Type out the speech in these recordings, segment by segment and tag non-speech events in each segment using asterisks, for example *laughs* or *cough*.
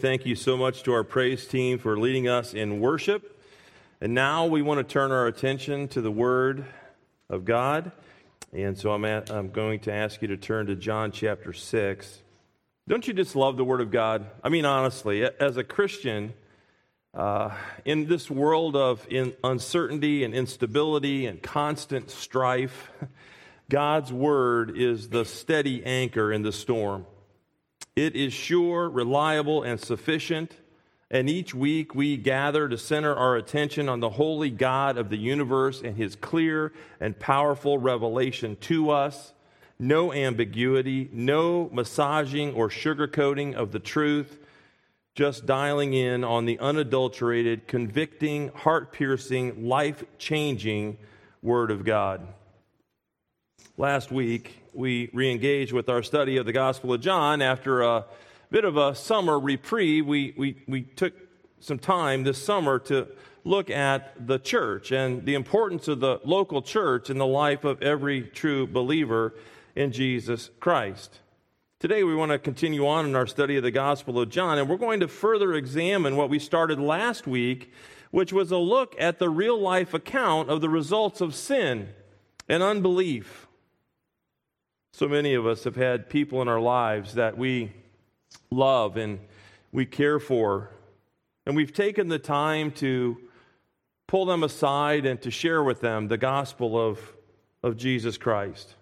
Thank you so much to our praise team for leading us in worship. And now we want to turn our attention to the Word of God. And so I'm, at, I'm going to ask you to turn to John chapter 6. Don't you just love the Word of God? I mean, honestly, as a Christian, uh, in this world of in uncertainty and instability and constant strife, *laughs* God's Word is the steady anchor in the storm. It is sure, reliable, and sufficient. And each week we gather to center our attention on the holy God of the universe and his clear and powerful revelation to us. No ambiguity, no massaging or sugarcoating of the truth, just dialing in on the unadulterated, convicting, heart piercing, life changing Word of God. Last week, we re engaged with our study of the Gospel of John after a bit of a summer reprieve. We, we, we took some time this summer to look at the church and the importance of the local church in the life of every true believer in Jesus Christ. Today, we want to continue on in our study of the Gospel of John, and we're going to further examine what we started last week, which was a look at the real life account of the results of sin and unbelief so many of us have had people in our lives that we love and we care for, and we've taken the time to pull them aside and to share with them the gospel of, of Jesus Christ.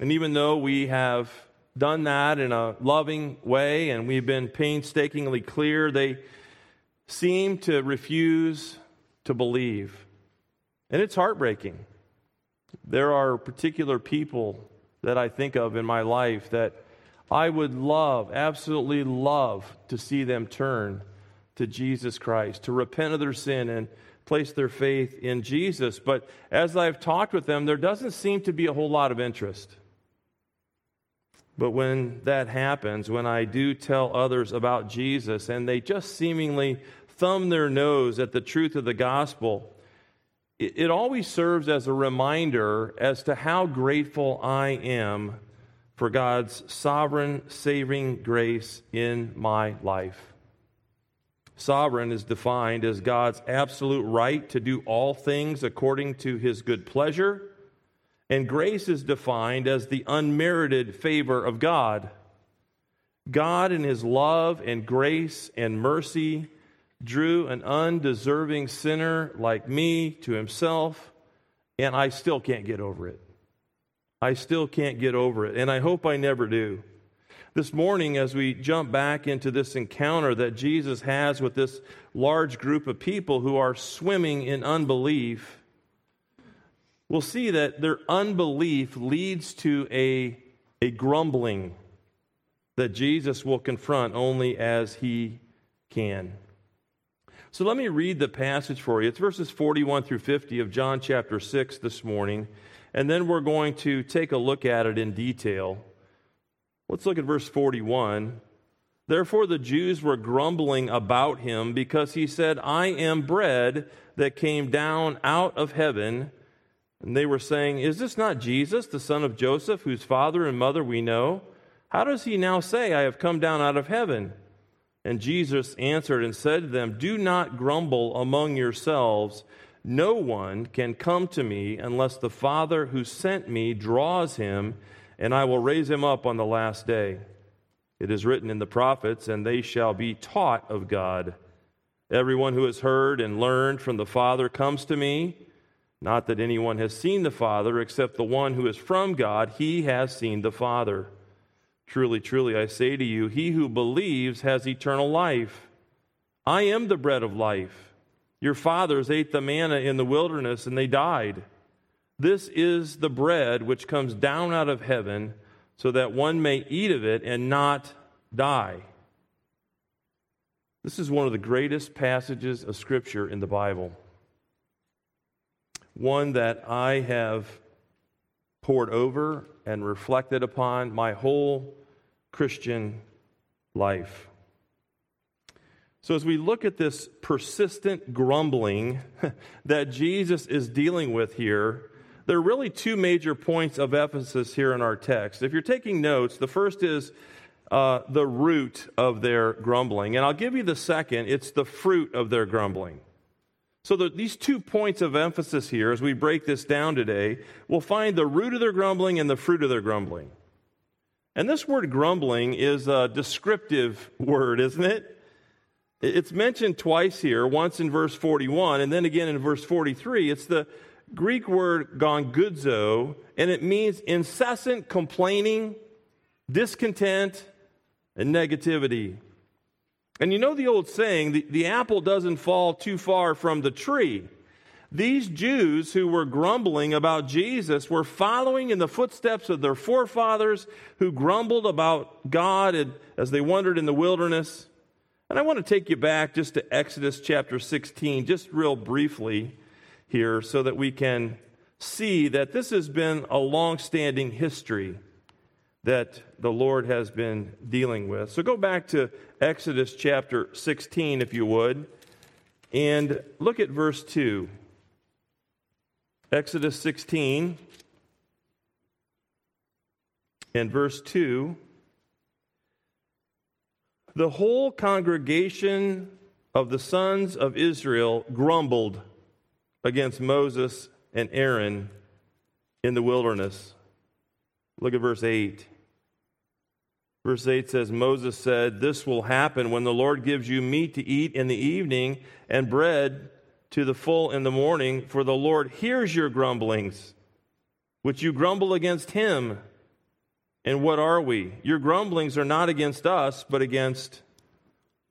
And even though we have done that in a loving way and we've been painstakingly clear, they seem to refuse to believe. And it's heartbreaking. There are particular people that I think of in my life that I would love, absolutely love, to see them turn to Jesus Christ, to repent of their sin and place their faith in Jesus. But as I've talked with them, there doesn't seem to be a whole lot of interest. But when that happens, when I do tell others about Jesus and they just seemingly thumb their nose at the truth of the gospel, it always serves as a reminder as to how grateful I am for God's sovereign saving grace in my life. Sovereign is defined as God's absolute right to do all things according to his good pleasure, and grace is defined as the unmerited favor of God. God, in his love and grace and mercy, drew an undeserving sinner like me to himself, and I still can't get over it. I still can't get over it, and I hope I never do. This morning, as we jump back into this encounter that Jesus has with this large group of people who are swimming in unbelief, we'll see that their unbelief leads to a, a grumbling that Jesus will confront only as he can. So let me read the passage for you. It's verses 41 through 50 of John chapter 6 this morning, and then we're going to take a look at it in detail. Let's look at verse 41. Therefore, the Jews were grumbling about him because he said, I am bread that came down out of heaven. And they were saying, Is this not Jesus, the son of Joseph, whose father and mother we know? How does he now say, I have come down out of heaven? And Jesus answered and said to them, Do not grumble among yourselves. No one can come to me unless the Father who sent me draws him, and I will raise him up on the last day. It is written in the prophets, and they shall be taught of God. Everyone who has heard and learned from the Father comes to me. Not that anyone has seen the Father except the one who is from God, he has seen the Father. Truly, truly, I say to you, he who believes has eternal life. I am the bread of life. Your fathers ate the manna in the wilderness and they died. This is the bread which comes down out of heaven, so that one may eat of it and not die. This is one of the greatest passages of Scripture in the Bible. One that I have pored over and reflected upon my whole Christian life. So, as we look at this persistent grumbling *laughs* that Jesus is dealing with here, there are really two major points of emphasis here in our text. If you're taking notes, the first is uh, the root of their grumbling. And I'll give you the second it's the fruit of their grumbling. So, the, these two points of emphasis here, as we break this down today, we'll find the root of their grumbling and the fruit of their grumbling. And this word grumbling is a descriptive word, isn't it? It's mentioned twice here, once in verse 41 and then again in verse 43. It's the Greek word gongudzo, and it means incessant complaining, discontent, and negativity. And you know the old saying, the, the apple doesn't fall too far from the tree. These Jews who were grumbling about Jesus were following in the footsteps of their forefathers who grumbled about God as they wandered in the wilderness. And I want to take you back just to Exodus chapter 16, just real briefly here, so that we can see that this has been a long standing history that the Lord has been dealing with. So go back to Exodus chapter 16, if you would, and look at verse 2. Exodus 16 and verse 2. The whole congregation of the sons of Israel grumbled against Moses and Aaron in the wilderness. Look at verse 8. Verse 8 says, Moses said, This will happen when the Lord gives you meat to eat in the evening and bread to the full in the morning, for the Lord hears your grumblings, which you grumble against him. And what are we? Your grumblings are not against us, but against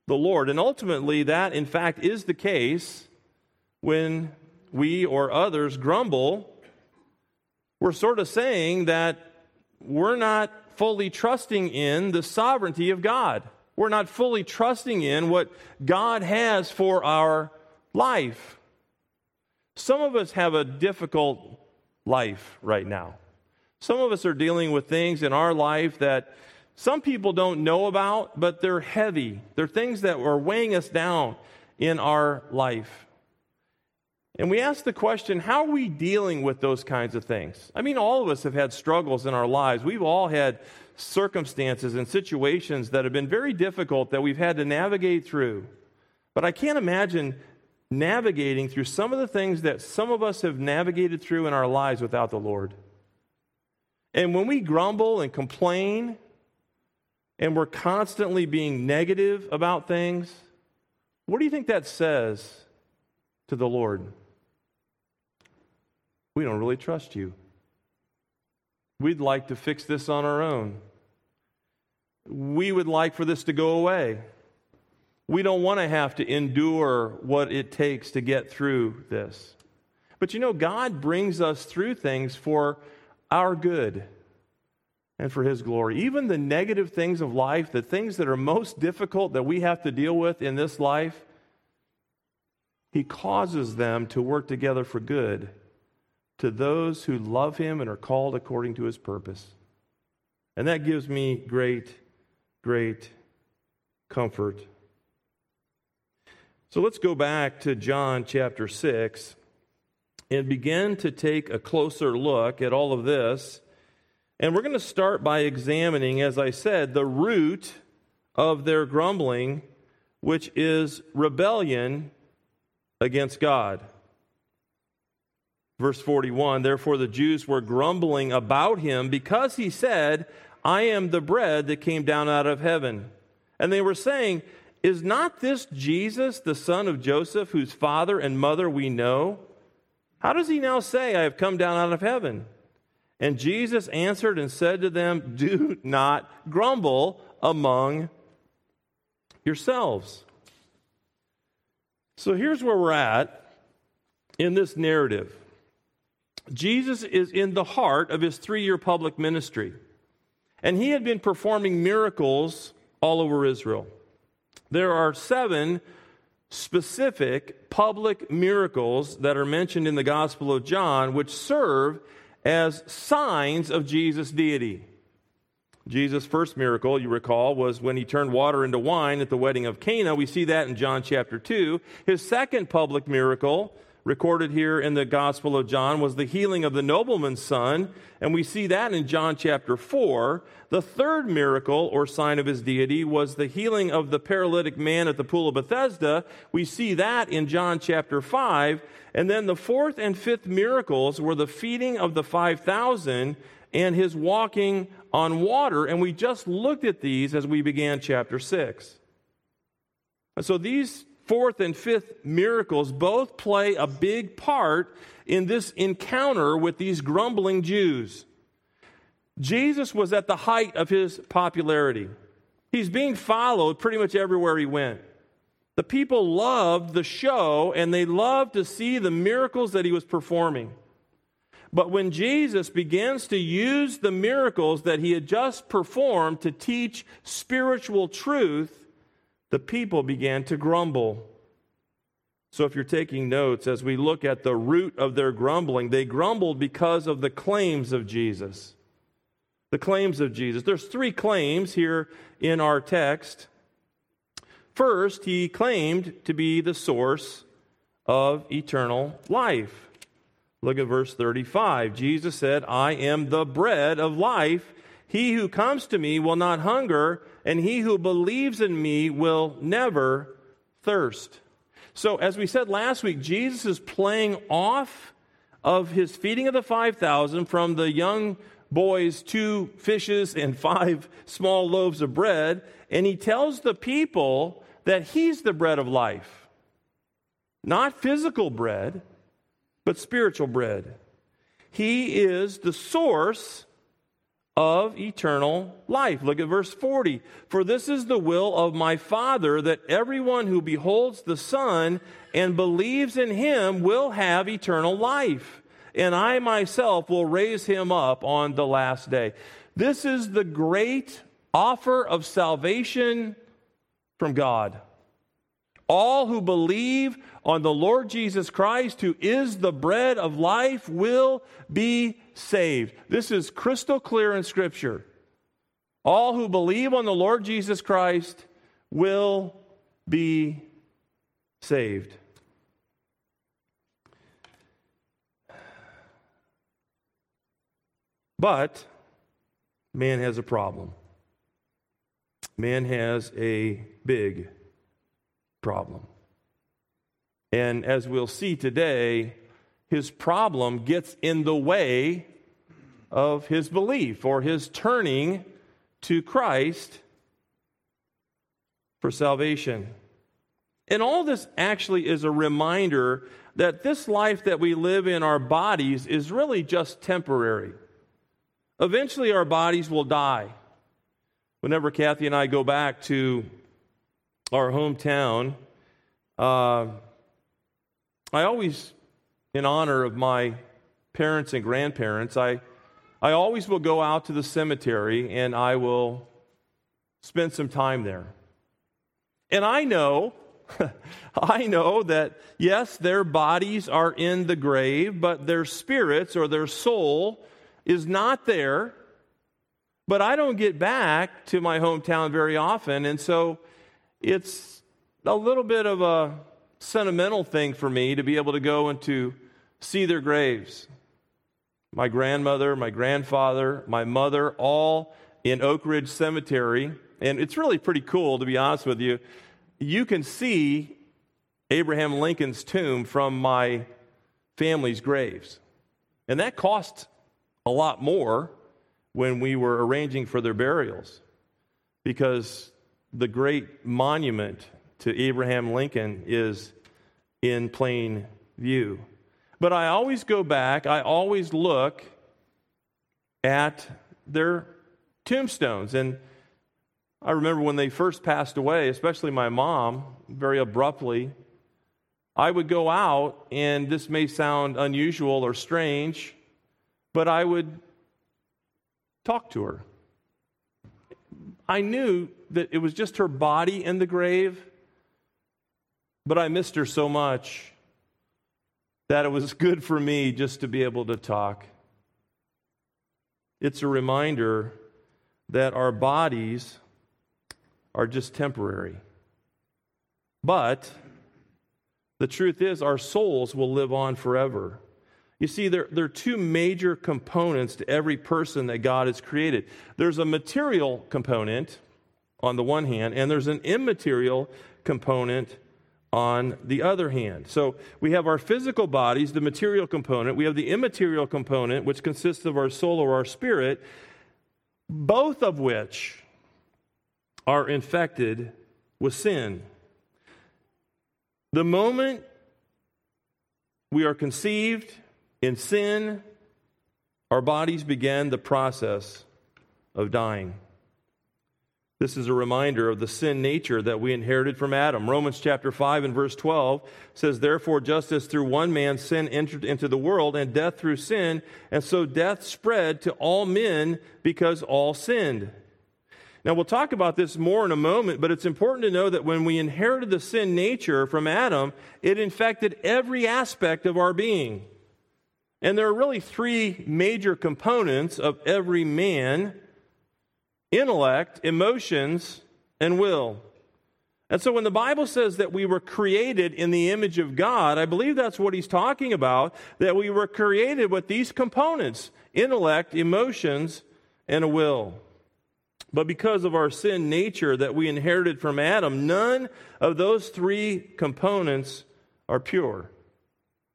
the Lord. And ultimately, that in fact is the case when we or others grumble. We're sort of saying that we're not fully trusting in the sovereignty of God. We're not fully trusting in what God has for our life. Some of us have a difficult life right now. Some of us are dealing with things in our life that some people don't know about, but they're heavy. They're things that are weighing us down in our life. And we ask the question how are we dealing with those kinds of things? I mean, all of us have had struggles in our lives. We've all had circumstances and situations that have been very difficult that we've had to navigate through. But I can't imagine navigating through some of the things that some of us have navigated through in our lives without the Lord. And when we grumble and complain, and we're constantly being negative about things, what do you think that says to the Lord? We don't really trust you. We'd like to fix this on our own. We would like for this to go away. We don't want to have to endure what it takes to get through this. But you know, God brings us through things for our good and for His glory. Even the negative things of life, the things that are most difficult that we have to deal with in this life, He causes them to work together for good to those who love him and are called according to his purpose. And that gives me great, great comfort. So let's go back to John chapter 6 and begin to take a closer look at all of this. And we're going to start by examining, as I said, the root of their grumbling, which is rebellion against God. Verse 41 Therefore the Jews were grumbling about him because he said, I am the bread that came down out of heaven. And they were saying, Is not this Jesus, the son of Joseph, whose father and mother we know? How does he now say, I have come down out of heaven? And Jesus answered and said to them, Do not grumble among yourselves. So here's where we're at in this narrative. Jesus is in the heart of his three year public ministry. And he had been performing miracles all over Israel. There are seven specific public miracles that are mentioned in the Gospel of John, which serve as signs of Jesus' deity. Jesus' first miracle, you recall, was when he turned water into wine at the wedding of Cana. We see that in John chapter 2. His second public miracle recorded here in the Gospel of John was the healing of the nobleman's son, and we see that in John chapter 4. The third miracle or sign of his deity was the healing of the paralytic man at the pool of Bethesda. We see that in John chapter 5. And then the fourth and fifth miracles were the feeding of the 5,000 and his walking on water. And we just looked at these as we began chapter 6. So these fourth and fifth miracles both play a big part in this encounter with these grumbling Jews. Jesus was at the height of his popularity. He's being followed pretty much everywhere he went. The people loved the show and they loved to see the miracles that he was performing. But when Jesus begins to use the miracles that he had just performed to teach spiritual truth, the people began to grumble. So, if you're taking notes, as we look at the root of their grumbling, they grumbled because of the claims of Jesus. The claims of Jesus. There's three claims here in our text. First, he claimed to be the source of eternal life. Look at verse 35. Jesus said, I am the bread of life. He who comes to me will not hunger, and he who believes in me will never thirst. So, as we said last week, Jesus is playing off of his feeding of the 5,000 from the young boys two fishes and five small loaves of bread, and he tells the people that he's the bread of life. Not physical bread, but spiritual bread. He is the source of eternal life. Look at verse 40. For this is the will of my Father that everyone who beholds the Son and believes in him will have eternal life. And I myself will raise him up on the last day. This is the great offer of salvation from God. All who believe on the Lord Jesus Christ, who is the bread of life, will be saved. This is crystal clear in Scripture. All who believe on the Lord Jesus Christ will be saved. But man has a problem. Man has a big problem. And as we'll see today, his problem gets in the way of his belief or his turning to Christ for salvation. And all this actually is a reminder that this life that we live in our bodies is really just temporary. Eventually, our bodies will die. Whenever Kathy and I go back to our hometown, uh, I always, in honor of my parents and grandparents, I, I always will go out to the cemetery and I will spend some time there. And I know, *laughs* I know that yes, their bodies are in the grave, but their spirits or their soul is not there. But I don't get back to my hometown very often, and so it's a little bit of a sentimental thing for me to be able to go and to see their graves. My grandmother, my grandfather, my mother, all in Oak Ridge Cemetery. And it's really pretty cool, to be honest with you. You can see Abraham Lincoln's tomb from my family's graves. And that cost a lot more when we were arranging for their burials because the great monument to Abraham Lincoln is in plain view. But I always go back, I always look at their tombstones. And I remember when they first passed away, especially my mom, very abruptly, I would go out, and this may sound unusual or strange, but I would talk to her. I knew that it was just her body in the grave, but I missed her so much that it was good for me just to be able to talk. It's a reminder that our bodies are just temporary. But the truth is our souls will live on forever. You see, there, there are two major components to every person that God has created. There's a material component on the one hand, and there's an immaterial component on the other hand. So we have our physical bodies, the material component. We have the immaterial component, which consists of our soul or our spirit, both of which are infected with sin. The moment we are conceived in sin, our bodies began the process of dying. This is a reminder of the sin nature that we inherited from Adam. Romans chapter 5 and verse 12 says, Therefore, just as through one man sin entered into the world, and death through sin, and so death spread to all men because all sinned. Now, we'll talk about this more in a moment, but it's important to know that when we inherited the sin nature from Adam, it infected every aspect of our being. And there are really three major components of every man intellect, emotions, and will. And so when the Bible says that we were created in the image of God, I believe that's what he's talking about, that we were created with these components intellect, emotions, and a will. But because of our sin nature that we inherited from Adam, none of those three components are pure.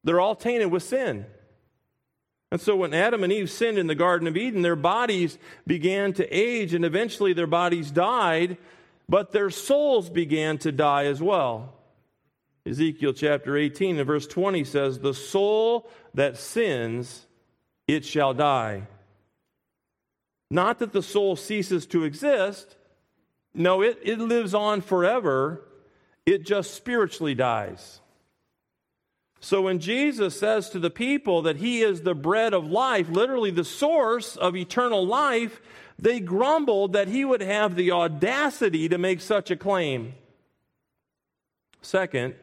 They're all tainted with sin. And so when Adam and Eve sinned in the Garden of Eden, their bodies began to age and eventually their bodies died, but their souls began to die as well. Ezekiel chapter 18 and verse 20 says, The soul that sins, it shall die. Not that the soul ceases to exist. No, it, it lives on forever. It just spiritually dies. So when Jesus says to the people that he is the bread of life, literally the source of eternal life, they grumbled that he would have the audacity to make such a claim. Second,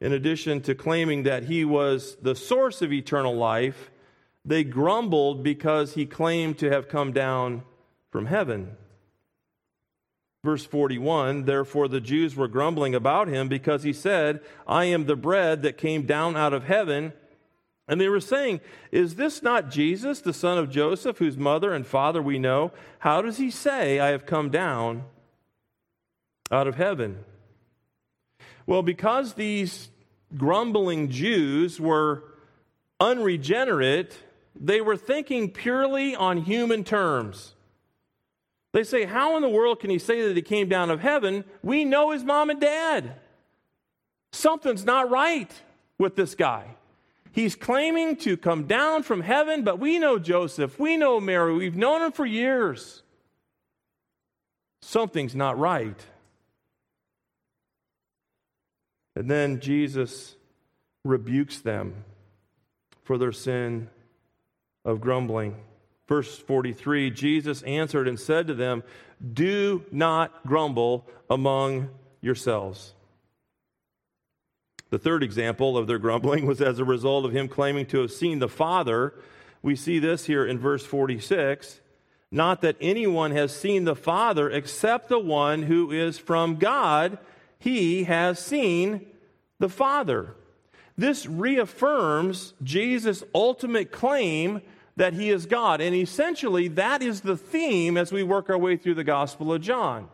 in addition to claiming that he was the source of eternal life, they grumbled because he claimed to have come down from heaven. Verse 41 Therefore the Jews were grumbling about him because he said, I am the bread that came down out of heaven. And they were saying, Is this not Jesus, the son of Joseph, whose mother and father we know? How does he say, I have come down out of heaven? Well, because these grumbling Jews were unregenerate, they were thinking purely on human terms. They say, How in the world can he say that he came down of heaven? We know his mom and dad. Something's not right with this guy. He's claiming to come down from heaven, but we know Joseph, we know Mary, we've known him for years. Something's not right. And then Jesus rebukes them for their sin of grumbling. Verse 43 Jesus answered and said to them, Do not grumble among yourselves. The third example of their grumbling *laughs* was as a result of him claiming to have seen the Father. We see this here in verse 46 not that anyone has seen the Father except the one who is from God. He has seen the Father. This reaffirms Jesus' ultimate claim that he is God. And essentially, that is the theme as we work our way through the Gospel of John.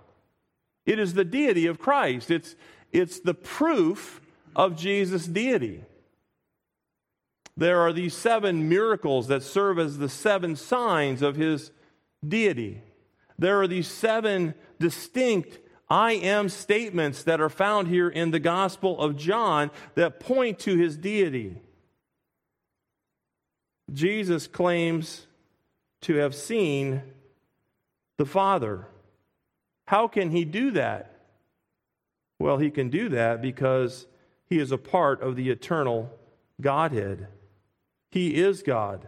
It is the deity of Christ, it's, it's the proof of Jesus' deity. There are these seven miracles that serve as the seven signs of his deity. There are these seven distinct I am statements that are found here in the Gospel of John that point to his deity. Jesus claims to have seen the Father. How can he do that? Well, he can do that because he is a part of the eternal Godhead. He is God.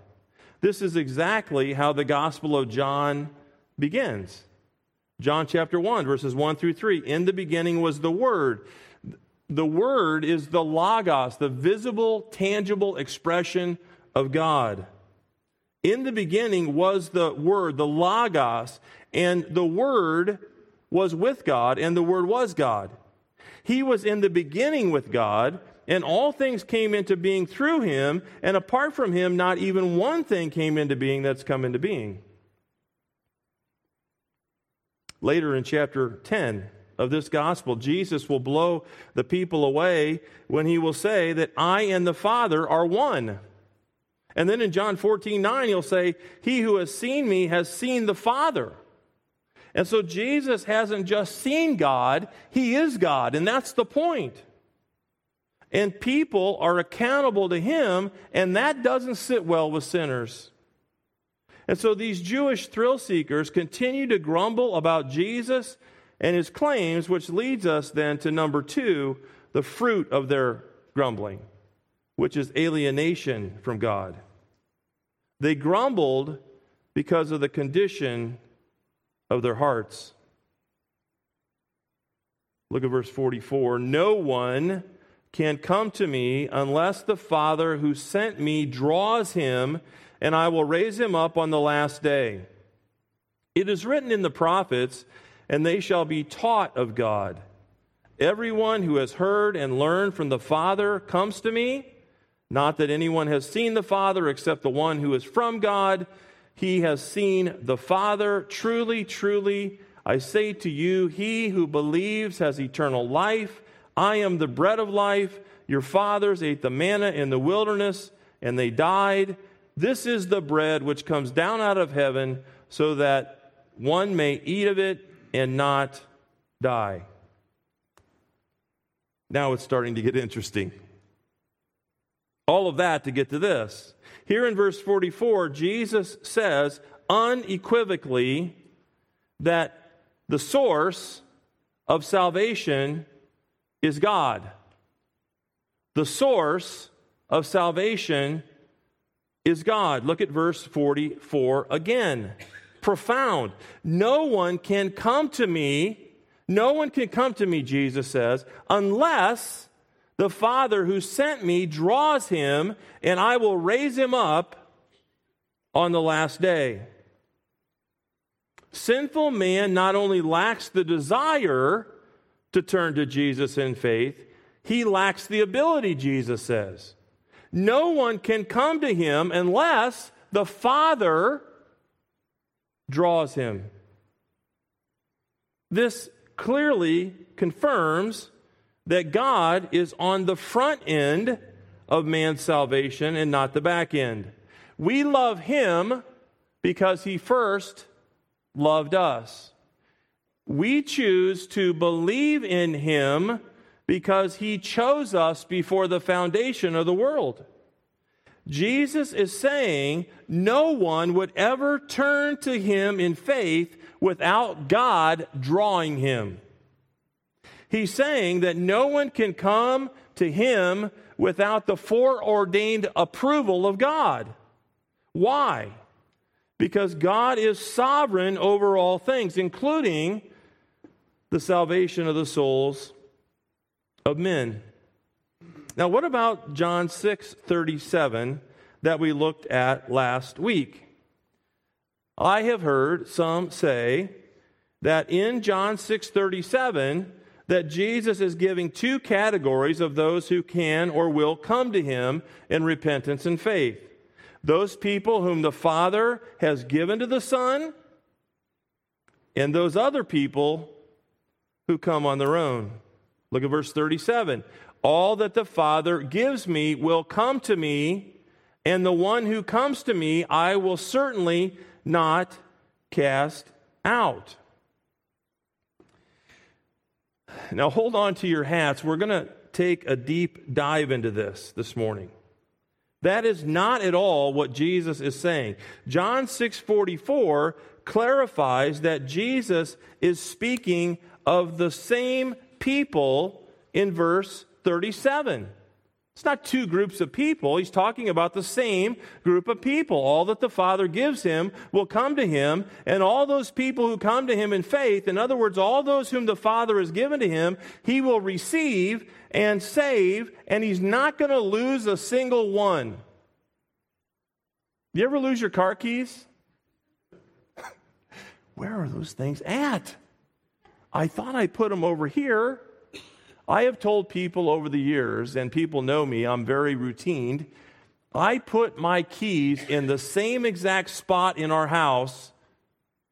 This is exactly how the Gospel of John begins. John chapter 1, verses 1 through 3. In the beginning was the Word. The Word is the Logos, the visible, tangible expression of God. In the beginning was the Word, the Logos, and the Word was with God, and the Word was God. He was in the beginning with God. and all things came into being through him, and apart from him, not even one thing came into being that's come into being. Later in chapter 10 of this gospel, Jesus will blow the people away when he will say that I and the Father are one. And then in John 14 9, he'll say, He who has seen me has seen the Father. And so Jesus hasn't just seen God, he is God. And that's the point. And people are accountable to him, and that doesn't sit well with sinners. And so these Jewish thrill seekers continue to grumble about Jesus and his claims, which leads us then to number two, the fruit of their grumbling, which is alienation from God. They grumbled because of the condition of their hearts. Look at verse 44. No one can come to me unless the Father who sent me draws him, and I will raise him up on the last day. It is written in the prophets, and they shall be taught of God. Everyone who has heard and learned from the Father comes to me. Not that anyone has seen the Father except the one who is from God. He has seen the Father. Truly, truly, I say to you, he who believes has eternal life. I am the bread of life. Your fathers ate the manna in the wilderness, and they died. This is the bread which comes down out of heaven, so that one may eat of it and not die. Now it's starting to get interesting. All of that to get to this. Here in verse 44, Jesus says unequivocally that the source of salvation is God. The source of salvation is God. Look at verse 44 again. Profound. No one can come to me, no one can come to me, Jesus says, unless the Father who sent me draws him, and I will raise him up on the last day. Sinful man not only lacks the desire to turn to Jesus in faith, he lacks the ability, Jesus says. No one can come to him unless the Father draws him. This clearly confirms that God is on the front end of man's salvation and not the back end. We love him because he first loved us. We choose to believe in him because he chose us before the foundation of the world. Jesus is saying no one would ever turn to him in faith without God drawing him. He's saying that no one can come to him without the foreordained approval of God. Why? Because God is sovereign over all things, including the salvation of the souls of men. Now, what about John 6 37 that we looked at last week? I have heard some say that in John 6 37, that Jesus is giving two categories of those who can or will come to him in repentance and faith those people whom the Father has given to the Son, and those other people who come on their own. Look at verse 37. All that the Father gives me will come to me, and the one who comes to me I will certainly not cast out. Now, hold on to your hats. We're going to take a deep dive into this this morning. That is not at all what Jesus is saying. John 6:44 clarifies that Jesus is speaking of the same people in verse 37. It's not two groups of people. He's talking about the same group of people. All that the Father gives him will come to him, and all those people who come to him in faith, in other words, all those whom the Father has given to him, he will receive and save, and he's not going to lose a single one. You ever lose your car keys? *laughs* Where are those things at? I thought I put them over here. I have told people over the years, and people know me, I'm very routine. I put my keys in the same exact spot in our house.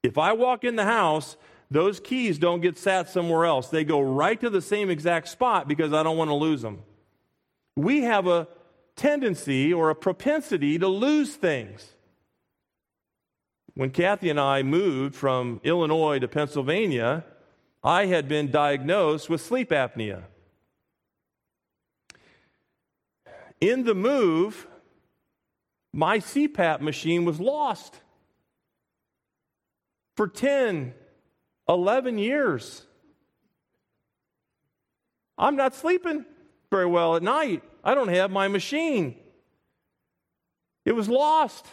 If I walk in the house, those keys don't get sat somewhere else. They go right to the same exact spot because I don't want to lose them. We have a tendency or a propensity to lose things. When Kathy and I moved from Illinois to Pennsylvania, I had been diagnosed with sleep apnea. In the move, my CPAP machine was lost for 10, 11 years. I'm not sleeping very well at night. I don't have my machine. It was lost.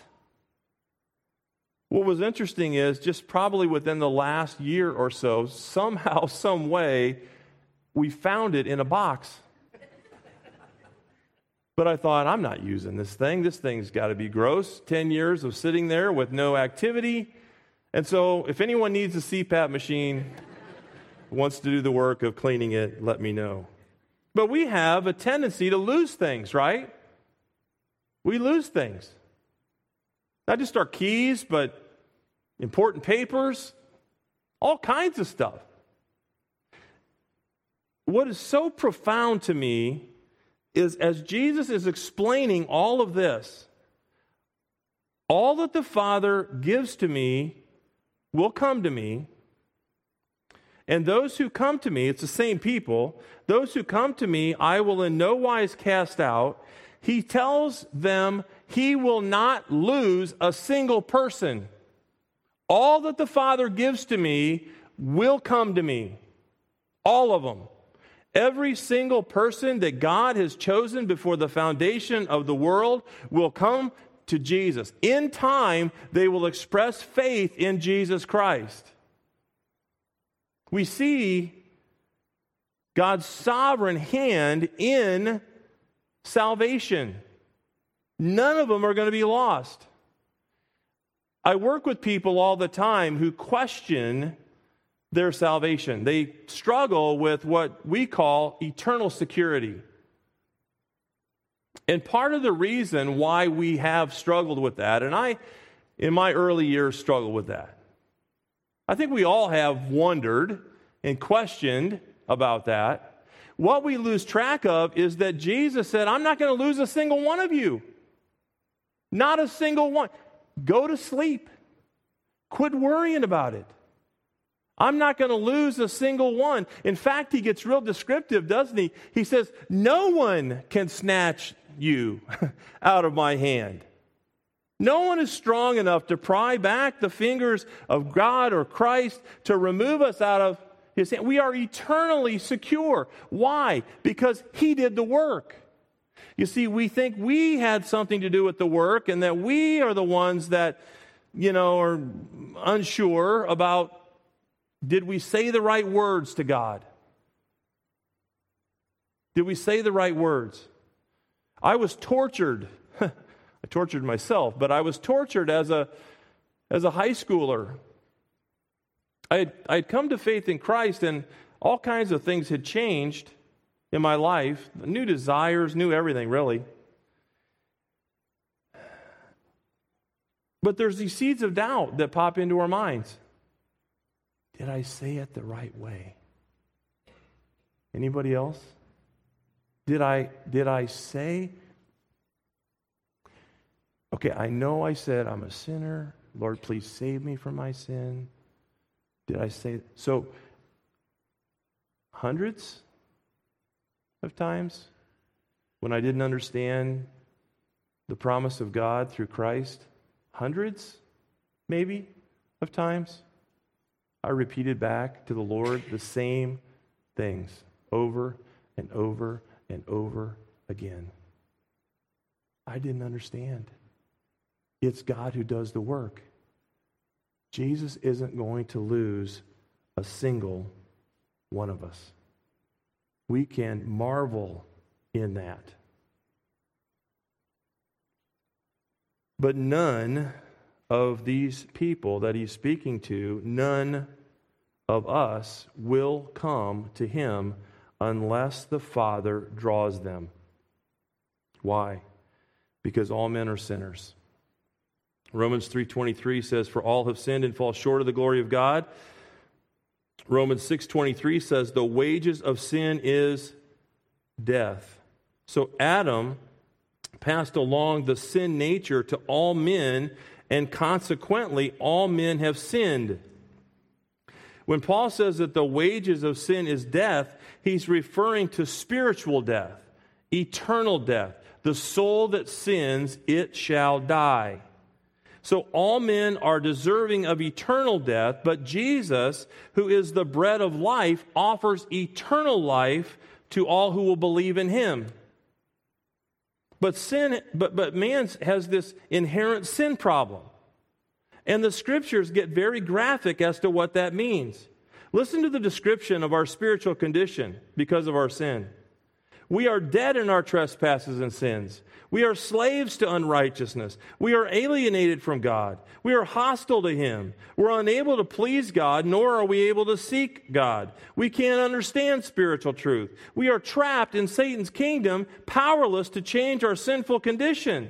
What was interesting is just probably within the last year or so, somehow, *laughs* some way, we found it in a box. But I thought, I'm not using this thing. This thing's got to be gross. 10 years of sitting there with no activity. And so, if anyone needs a CPAP machine, *laughs* wants to do the work of cleaning it, let me know. But we have a tendency to lose things, right? We lose things. Not just our keys, but important papers, all kinds of stuff. What is so profound to me is as Jesus is explaining all of this, all that the Father gives to me will come to me. And those who come to me, it's the same people, those who come to me, I will in no wise cast out. He tells them he will not lose a single person. All that the Father gives to me will come to me. All of them. Every single person that God has chosen before the foundation of the world will come to Jesus. In time, they will express faith in Jesus Christ. We see God's sovereign hand in salvation. None of them are going to be lost. I work with people all the time who question their salvation. They struggle with what we call eternal security. And part of the reason why we have struggled with that, and I, in my early years, struggled with that. I think we all have wondered and questioned about that. What we lose track of is that Jesus said, I'm not going to lose a single one of you. Not a single one. Go to sleep. Quit worrying about it. I'm not going to lose a single one. In fact, he gets real descriptive, doesn't he? He says, No one can snatch you *laughs* out of my hand. No one is strong enough to pry back the fingers of God or Christ to remove us out of his hand. We are eternally secure. Why? Because he did the work. You see, we think we had something to do with the work and that we are the ones that, you know, are unsure about did we say the right words to God? Did we say the right words? I was tortured. *laughs* I tortured myself, but I was tortured as a, as a high schooler. I had, I had come to faith in Christ, and all kinds of things had changed in my life new desires, new everything, really. But there's these seeds of doubt that pop into our minds. Did I say it the right way? Anybody else? Did I did I say Okay, I know I said I'm a sinner. Lord, please save me from my sin. Did I say so hundreds of times when I didn't understand the promise of God through Christ? Hundreds, maybe, of times. I repeated back to the Lord the same things over and over and over again. I didn't understand. It's God who does the work. Jesus isn't going to lose a single one of us. We can marvel in that. But none of these people that he's speaking to, none of us will come to him unless the Father draws them. Why? Because all men are sinners. Romans 3:23 says for all have sinned and fall short of the glory of God. Romans 6:23 says the wages of sin is death. So Adam passed along the sin nature to all men and consequently all men have sinned. When Paul says that the wages of sin is death, he's referring to spiritual death, eternal death. The soul that sins, it shall die. So all men are deserving of eternal death, but Jesus, who is the bread of life, offers eternal life to all who will believe in him. But sin but but man has this inherent sin problem. And the scriptures get very graphic as to what that means. Listen to the description of our spiritual condition because of our sin. We are dead in our trespasses and sins. We are slaves to unrighteousness. We are alienated from God. We are hostile to Him. We're unable to please God, nor are we able to seek God. We can't understand spiritual truth. We are trapped in Satan's kingdom, powerless to change our sinful condition.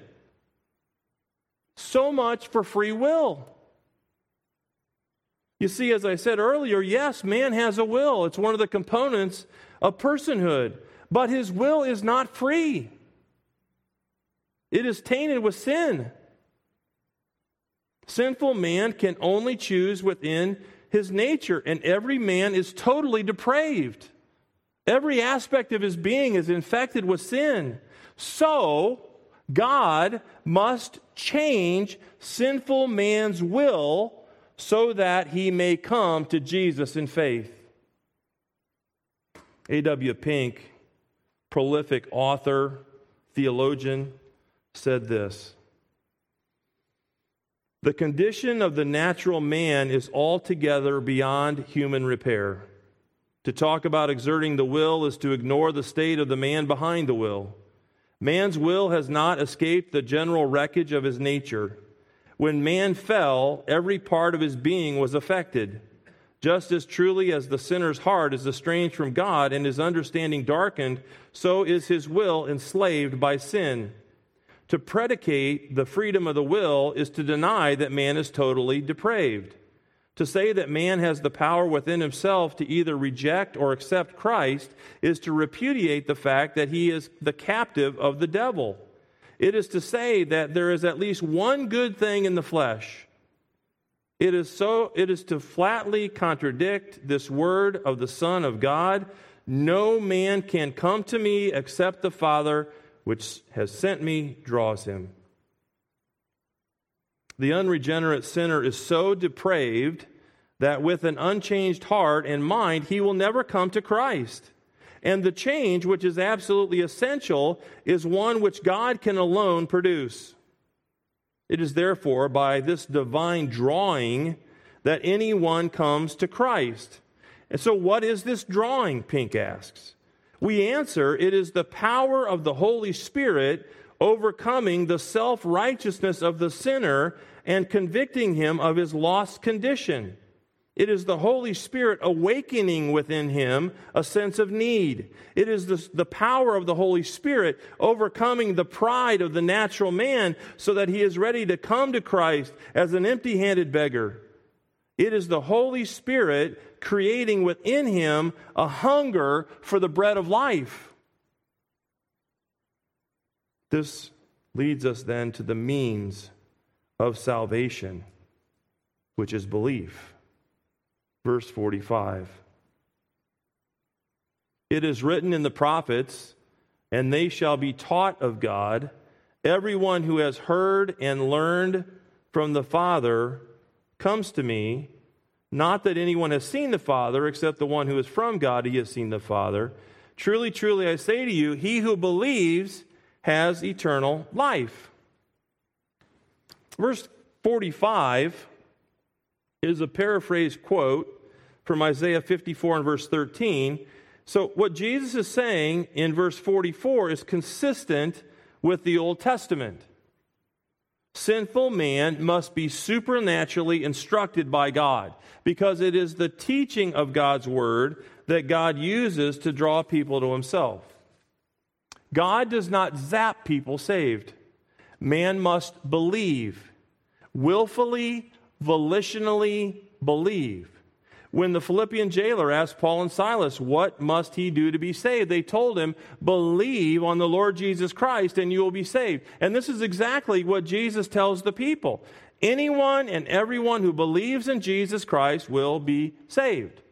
So much for free will. You see, as I said earlier, yes, man has a will. It's one of the components of personhood. But his will is not free, it is tainted with sin. Sinful man can only choose within his nature, and every man is totally depraved. Every aspect of his being is infected with sin. So, God must change sinful man's will so that he may come to Jesus in faith. A.W. Pink, prolific author, theologian, said this The condition of the natural man is altogether beyond human repair. To talk about exerting the will is to ignore the state of the man behind the will. Man's will has not escaped the general wreckage of his nature. When man fell, every part of his being was affected. Just as truly as the sinner's heart is estranged from God and his understanding darkened, so is his will enslaved by sin. To predicate the freedom of the will is to deny that man is totally depraved. To say that man has the power within himself to either reject or accept Christ is to repudiate the fact that he is the captive of the devil. It is to say that there is at least one good thing in the flesh. It is so it is to flatly contradict this word of the Son of God. No man can come to me except the Father which has sent me draws him. The unregenerate sinner is so depraved that with an unchanged heart and mind, he will never come to Christ. And the change, which is absolutely essential, is one which God can alone produce. It is therefore by this divine drawing that anyone comes to Christ. And so, what is this drawing? Pink asks. We answer it is the power of the Holy Spirit overcoming the self righteousness of the sinner and convicting him of his lost condition. It is the Holy Spirit awakening within him a sense of need. It is the, the power of the Holy Spirit overcoming the pride of the natural man so that he is ready to come to Christ as an empty handed beggar. It is the Holy Spirit creating within him a hunger for the bread of life. This leads us then to the means of salvation, which is belief. Verse 45. It is written in the prophets, and they shall be taught of God. Everyone who has heard and learned from the Father comes to me. Not that anyone has seen the Father, except the one who is from God, he has seen the Father. Truly, truly, I say to you, he who believes has eternal life. Verse 45 is a paraphrased quote from Isaiah 54 and verse 13. So, what Jesus is saying in verse 44 is consistent with the Old Testament. Sinful man must be supernaturally instructed by God because it is the teaching of God's word that God uses to draw people to himself. God does not zap people saved. Man must believe, willfully, volitionally believe. When the Philippian jailer asked Paul and Silas, What must he do to be saved? They told him, Believe on the Lord Jesus Christ and you will be saved. And this is exactly what Jesus tells the people. Anyone and everyone who believes in Jesus Christ will be saved.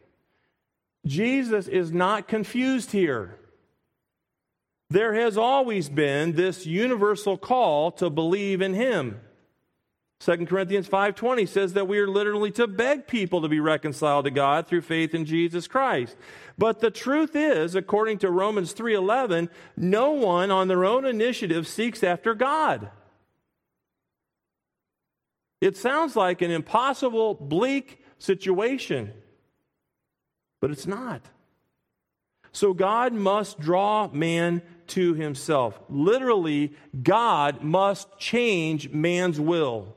Jesus is not confused here. There has always been this universal call to believe in him. 2 Corinthians 5:20 says that we are literally to beg people to be reconciled to God through faith in Jesus Christ. But the truth is, according to Romans 3:11, no one on their own initiative seeks after God. It sounds like an impossible, bleak situation, but it's not. So God must draw man to himself. Literally, God must change man's will.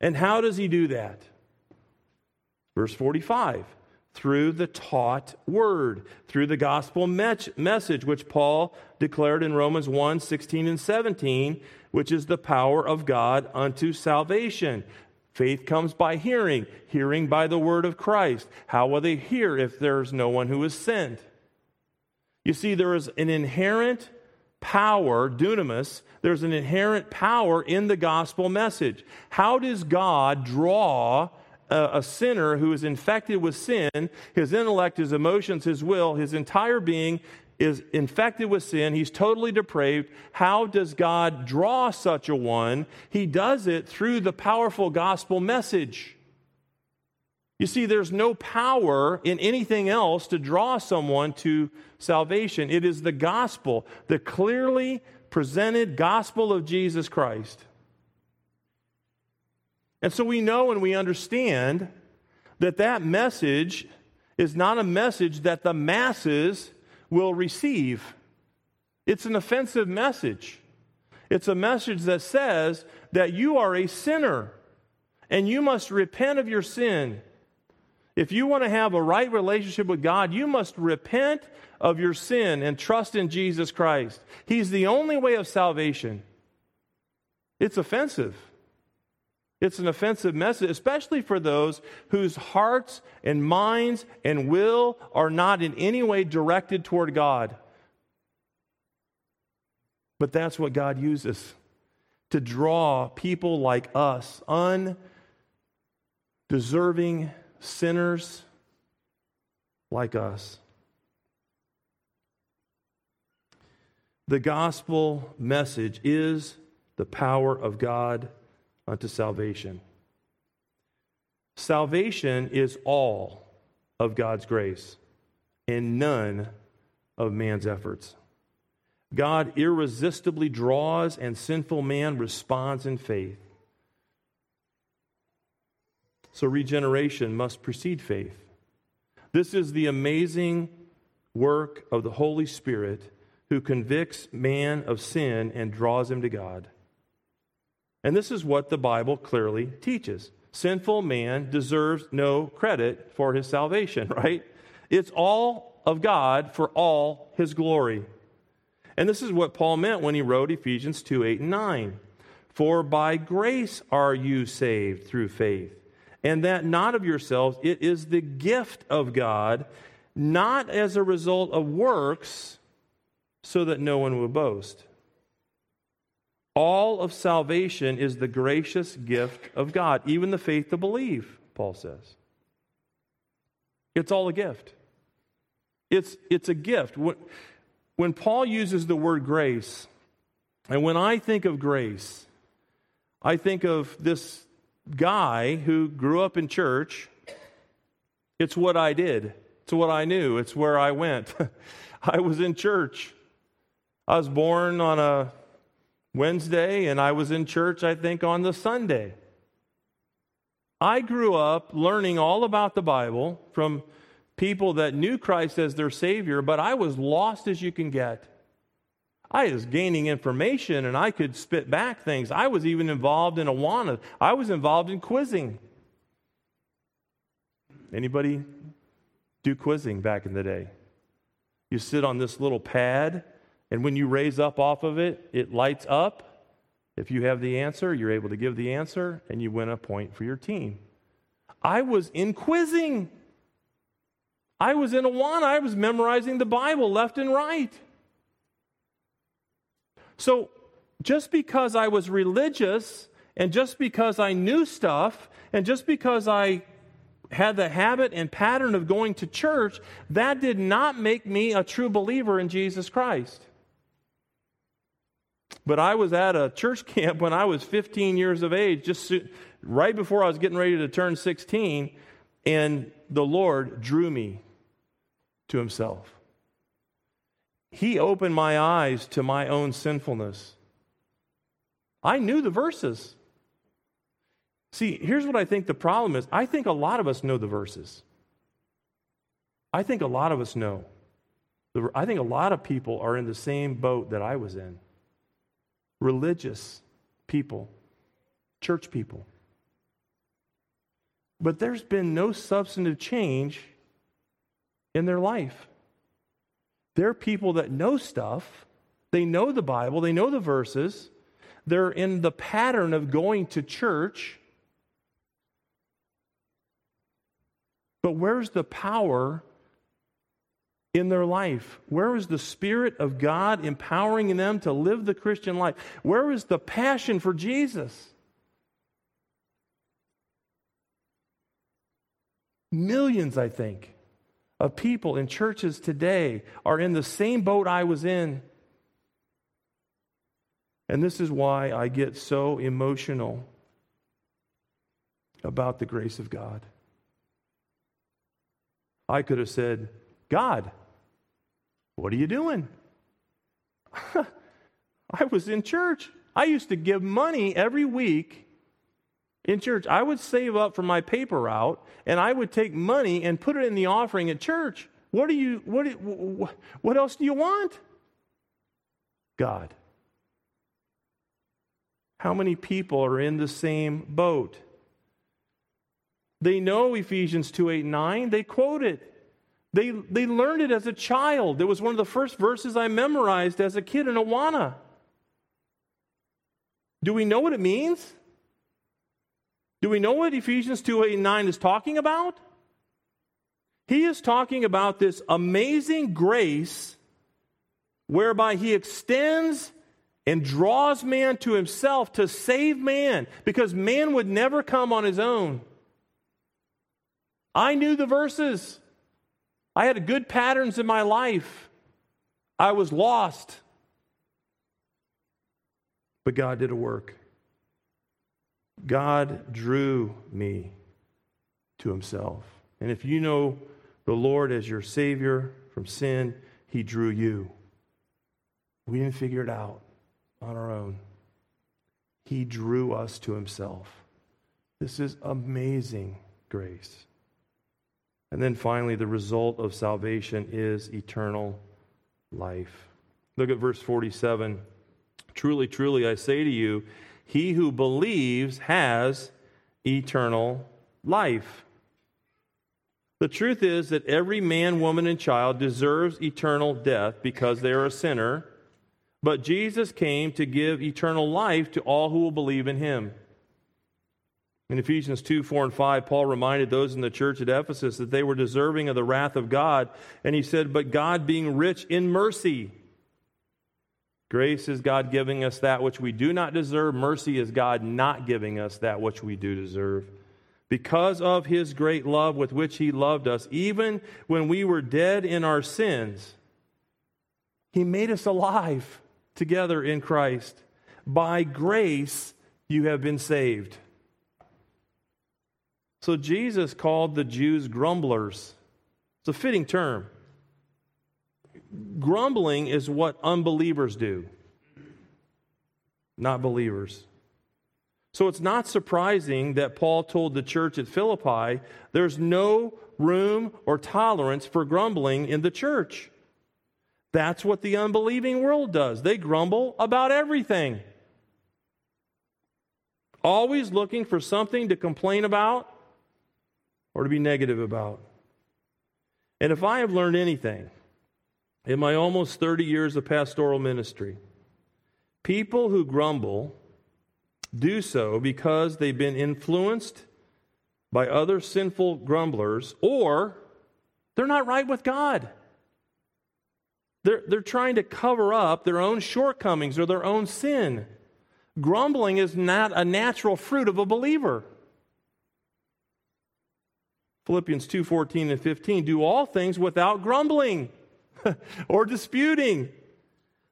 And how does he do that? Verse 45 through the taught word, through the gospel message, which Paul declared in Romans 1 16 and 17, which is the power of God unto salvation. Faith comes by hearing, hearing by the word of Christ. How will they hear if there's no one who is sent? You see, there is an inherent power, dunamis, there's an inherent power in the gospel message. How does God draw a, a, sinner who is infected with sin, his intellect, his emotions, his will, his entire being is infected with sin, he's totally depraved. How does God draw such a one? He does it through the powerful gospel message. You see, there's no power in anything else to draw someone to salvation. It is the gospel, the clearly presented gospel of Jesus Christ. And so we know and we understand that that message is not a message that the masses will receive. It's an offensive message. It's a message that says that you are a sinner and you must repent of your sin if you want to have a right relationship with God, you must repent of your sin and trust in Jesus Christ. He's the only way of salvation. It's offensive. It's an offensive message, especially for those whose hearts and minds and will are not in any way directed toward God. But that's what God uses to draw people like us, undeserving sinners like us. The gospel message is the power of God unto salvation. Salvation is all of God's grace and none of man's efforts. God irresistibly draws, and sinful man responds in faith. So regeneration must precede faith. This is the amazing work of the Holy Spirit who convicts man of sin and draws him to God. And this is what the Bible clearly teaches. Sinful man deserves no credit for his salvation, *laughs* right? It's all of God for all his glory. And this is what Paul meant when he wrote Ephesians 2 8 and 9. For by grace are you saved through faith and that not of yourselves. It is the gift of God, not as a result of works, so that no one will boast. All of salvation is the gracious gift of God, even the faith to believe, Paul says. It's all a gift. It's, it's a gift. When, when Paul uses the word grace, and when I think of grace, I think of this guy who grew up in church. It's what I did, it's what I knew, it's where I went. *laughs* I was in church. I was born on a Wednesday, and I was in church, I think, on the Sunday. I grew up learning all about the Bible from people that knew Christ as their Savior, but I was lost as you can get. I was gaining information and I could spit back things. I was even involved in Awana. I was involved in quizzing. Anybody do quizzing back in the day? You sit on this little pad, and when you raise up off of it, it lights up. If you have the answer, you're able to give the answer, and you win a point for your team. I was in quizzing. I was in Awana. I was memorizing the Bible left and right. So just because I was religious and just because I knew stuff and just because I had the habit and pattern of going to church, that did not make me a true believer in Jesus Christ. But I was at a church *laughs* camp when I was 15 years of age, just right before I was getting ready to turn 16, and the Lord drew me to Himself. He opened my eyes to my own sinfulness. I knew the verses. See, here's what I think the problem is I think a lot of us know the verses. I think a lot of us know. I think a lot of people are in the same boat that I was in religious people, church people. But there's been no substantive change in their life. They're people that know stuff, they know the Bible, they know the verses, they're in the pattern of going to church. But where's the power in their life? Where is the Spirit of God empowering them to live the Christian life? Where is the passion for Jesus? Millions, I think, of people in churches today are in the same boat I was in. And this is why I get so emotional about the grace of God. I could have said, God, what are you doing? *laughs* I was in church. I used to give money every week in church. I would save up for my paper route and I would take money and put it in the offering at church. What do you what do, what else do you want? God. How many people are in the same boat? They know Ephesians 2 8 9. They quote it. They, they learned it as a child. It was one of the first verses I memorized as a kid in Awana. Do we know what it means? Do we know what Ephesians 2 8 and 9 is talking about? He is talking about this amazing grace whereby he extends and draws man to himself to save man because man would never come on his own. I knew the verses. I had good patterns in my life. I was lost. But God did a work. God drew me to himself. And if you know the Lord as your Savior from sin, he drew you. We didn't figure it out on our own. He drew us to himself. This is amazing grace. And then finally, the result of salvation is eternal life. Look at verse 47. Truly, truly, I say to you, he who believes has eternal life. The truth is that every man, woman, and child deserves eternal death because they are a sinner, but Jesus came to give eternal life to all who will believe in him. In Ephesians 2 4 and 5, Paul reminded those in the church at Ephesus that they were deserving of the wrath of God. And he said, But God being rich in mercy, grace is God giving us that which we do not deserve, mercy is God not giving us that which we do deserve. Because of his great love with which he loved us, even when we were dead in our sins, he made us alive together in Christ. By grace, you have been saved. So Jesus called the Jews grumblers. It's a fitting term. Grumbling is what unbelievers do, not believers. So it's not surprising that Paul told the church at Philippi there's no room or tolerance for grumbling in the church. That's what the unbelieving world does. They grumble about everything. Always looking for something to complain about or to be negative about. And if I have learned anything in my almost 30 years of pastoral ministry, people who grumble do so because they've been influenced by other sinful grumblers or they're not right with God. They're, they're trying to cover up their own shortcomings or their own sin. Grumbling is not a natural fruit of a believer. Philippians 2 14 and 15 do all things without grumbling *laughs* or disputing,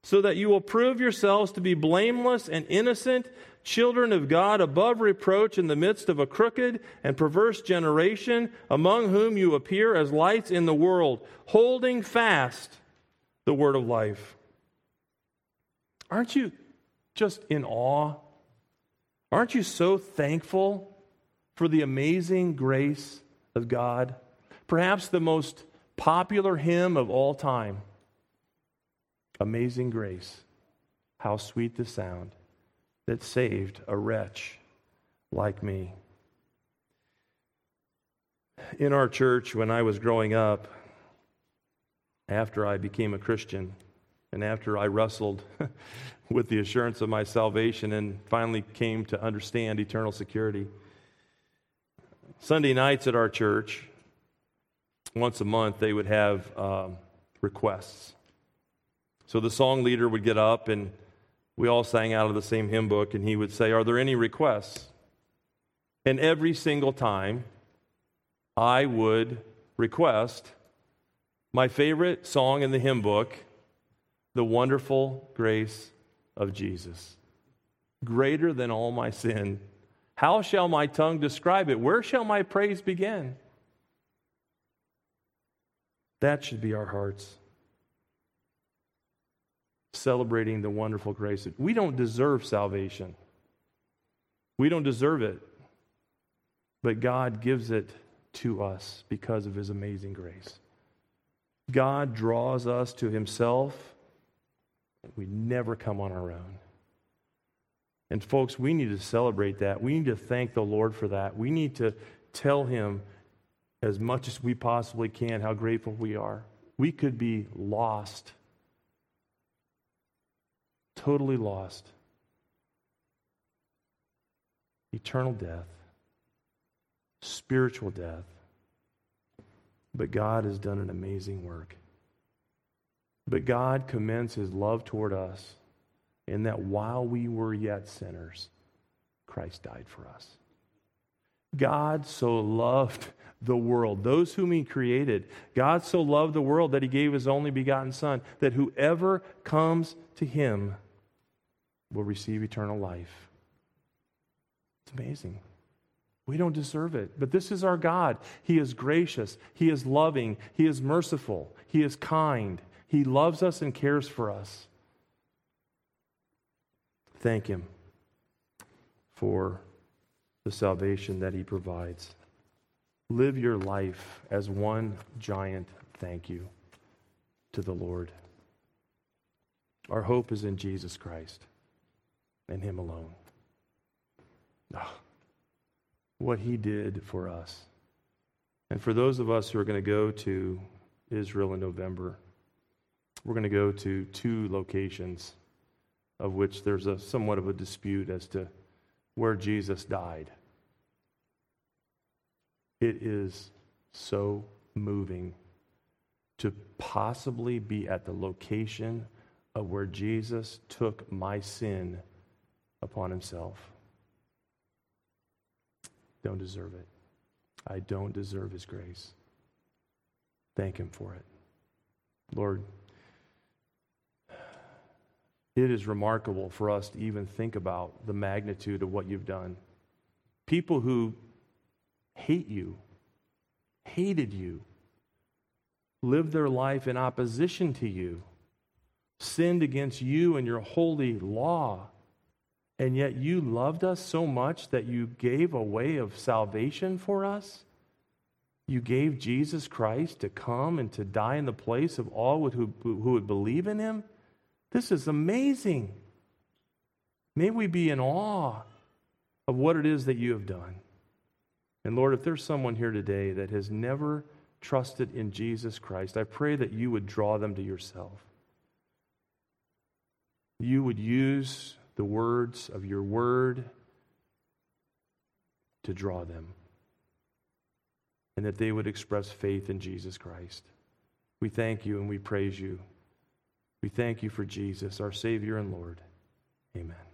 so that you will prove yourselves to be blameless and innocent, children of God above reproach in the midst of a crooked and perverse generation, among whom you appear as lights in the world, holding fast the word of life. Aren't you just in awe? Aren't you so thankful for the amazing grace of God? Perhaps the most popular hymn of all time Amazing Grace. How sweet the sound that saved a wretch like me. In our church, when I was growing up, after I became a Christian and after I wrestled *laughs* with the assurance of my salvation and finally came to understand eternal security. Sunday nights at our church, once a month, they would have um, requests. So the song leader would get up and we all sang out of the same hymn book, and he would say, Are there any requests? And every single time, I would request my favorite song in the hymn book, The Wonderful Grace of Jesus. Greater than all my sin. How shall my tongue describe it? Where shall my praise begin? That should be our hearts. Celebrating the wonderful grace. We don't deserve salvation. We don't deserve it. But God gives it to us because of his amazing grace. God draws us to himself. We never come on our own. And, folks, we need to celebrate that. We need to thank the Lord for that. We need to tell him as much as we possibly can how grateful we are. We could be lost, totally lost. Eternal death, spiritual death. But God has done an amazing work. But God commends his love toward us in that while we were yet sinners, Christ died for us. God so loved the world, those whom he created. God so loved the world that he gave his only begotten Son, that whoever comes to him will receive eternal life. It's amazing. We don't deserve it. But this is our God. He is gracious. He is loving. He is merciful. He is kind. He loves us and cares for us. Thank Him for the salvation that He provides. Live your life as one giant thank you to the Lord. Our hope is in Jesus Christ and Him alone. Oh what he did for us. And for those of us who are going to go to Israel in November, we're going to go to two locations of which there's a somewhat of a dispute as to where Jesus died. It is so moving to possibly be at the location of where Jesus took my sin upon himself don't deserve it. I don't deserve his grace. Thank him for it. Lord, it is remarkable for us to even think about the magnitude of what you've done. People who hate you, hated you, lived their life in opposition to you, sinned against you and your holy law and yet you loved us so much that you gave a way of salvation for us? You gave Jesus Christ to come and to die in the place of all who, who would believe in him? This is amazing. May we be in awe of what it is that you have done. And Lord, if there's someone here today that has never trusted in Jesus Christ, I pray that you would draw them to yourself. You would use the words of your word to draw them, and that they would express faith in Jesus Christ. We thank you and we praise you. We thank you for Jesus, our Savior and Lord. Amen.